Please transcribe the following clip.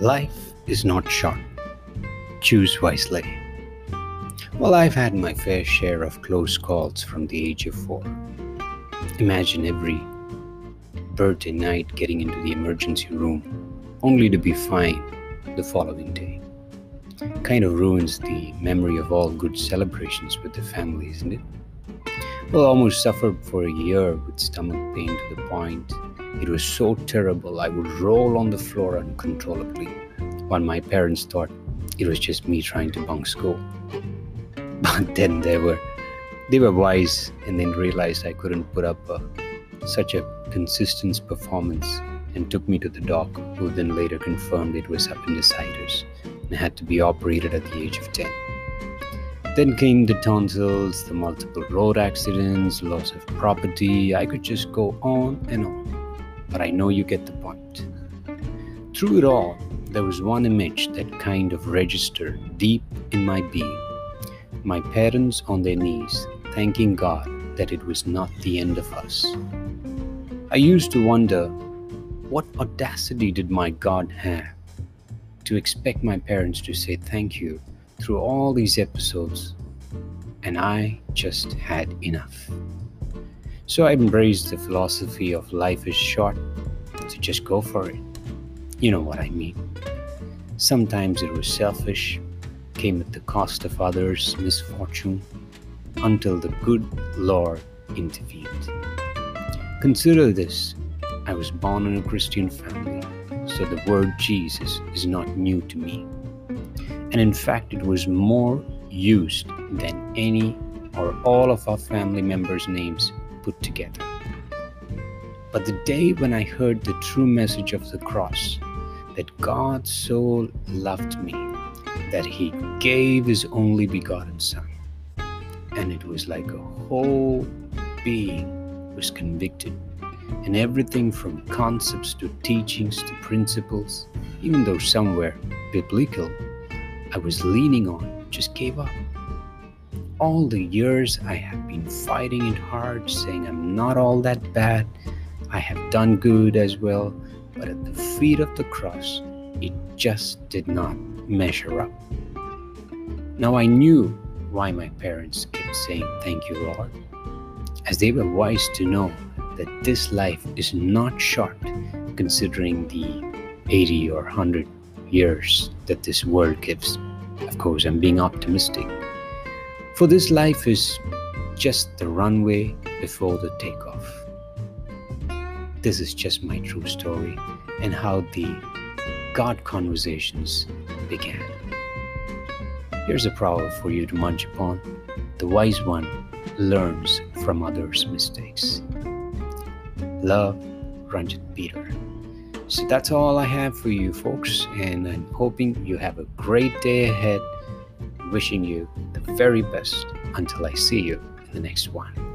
Life is not short. Choose wisely. Well, I've had my fair share of close calls from the age of four. Imagine every birthday night getting into the emergency room only to be fine the following day. Kind of ruins the memory of all good celebrations with the family, isn't it? Well, almost suffered for a year with stomach pain to the point it was so terrible I would roll on the floor uncontrollably, while my parents thought it was just me trying to bunk school. But then they were they were wise and then realized I couldn't put up a, such a consistent performance and took me to the doc, who then later confirmed it was appendicitis and had to be operated at the age of 10. Then came the tonsils, the multiple road accidents, loss of property. I could just go on and on, but I know you get the point. Through it all, there was one image that kind of registered deep in my being my parents on their knees, thanking God that it was not the end of us. I used to wonder what audacity did my God have to expect my parents to say thank you through all these episodes, and I just had enough. So I embraced the philosophy of life is short, so just go for it. You know what I mean. Sometimes it was selfish, came at the cost of others' misfortune, until the good Lord intervened. Consider this I was born in a Christian family, so the word Jesus is not new to me. And in fact, it was more used than any or all of our family members' names put together. But the day when I heard the true message of the cross, that God so loved me that he gave his only begotten Son, and it was like a whole being was convicted and everything from concepts to teachings to principles, even though some were biblical, I was leaning on just gave up. All the years I have been fighting it hard, saying I'm not all that bad, I have done good as well, but at the feet of the cross, it just did not measure up. Now I knew why my parents kept saying, Thank you, Lord, as they were wise to know that this life is not short considering the 80 or 100 years that this world gives. Of course, I'm being optimistic. For this life is just the runway before the takeoff. This is just my true story and how the God conversations began. Here's a proverb for you to munch upon. The wise one learns from others' mistakes. Love, Ranjit Peter. So that's all I have for you, folks, and I'm hoping you have a great day ahead. Wishing you the very best until I see you in the next one.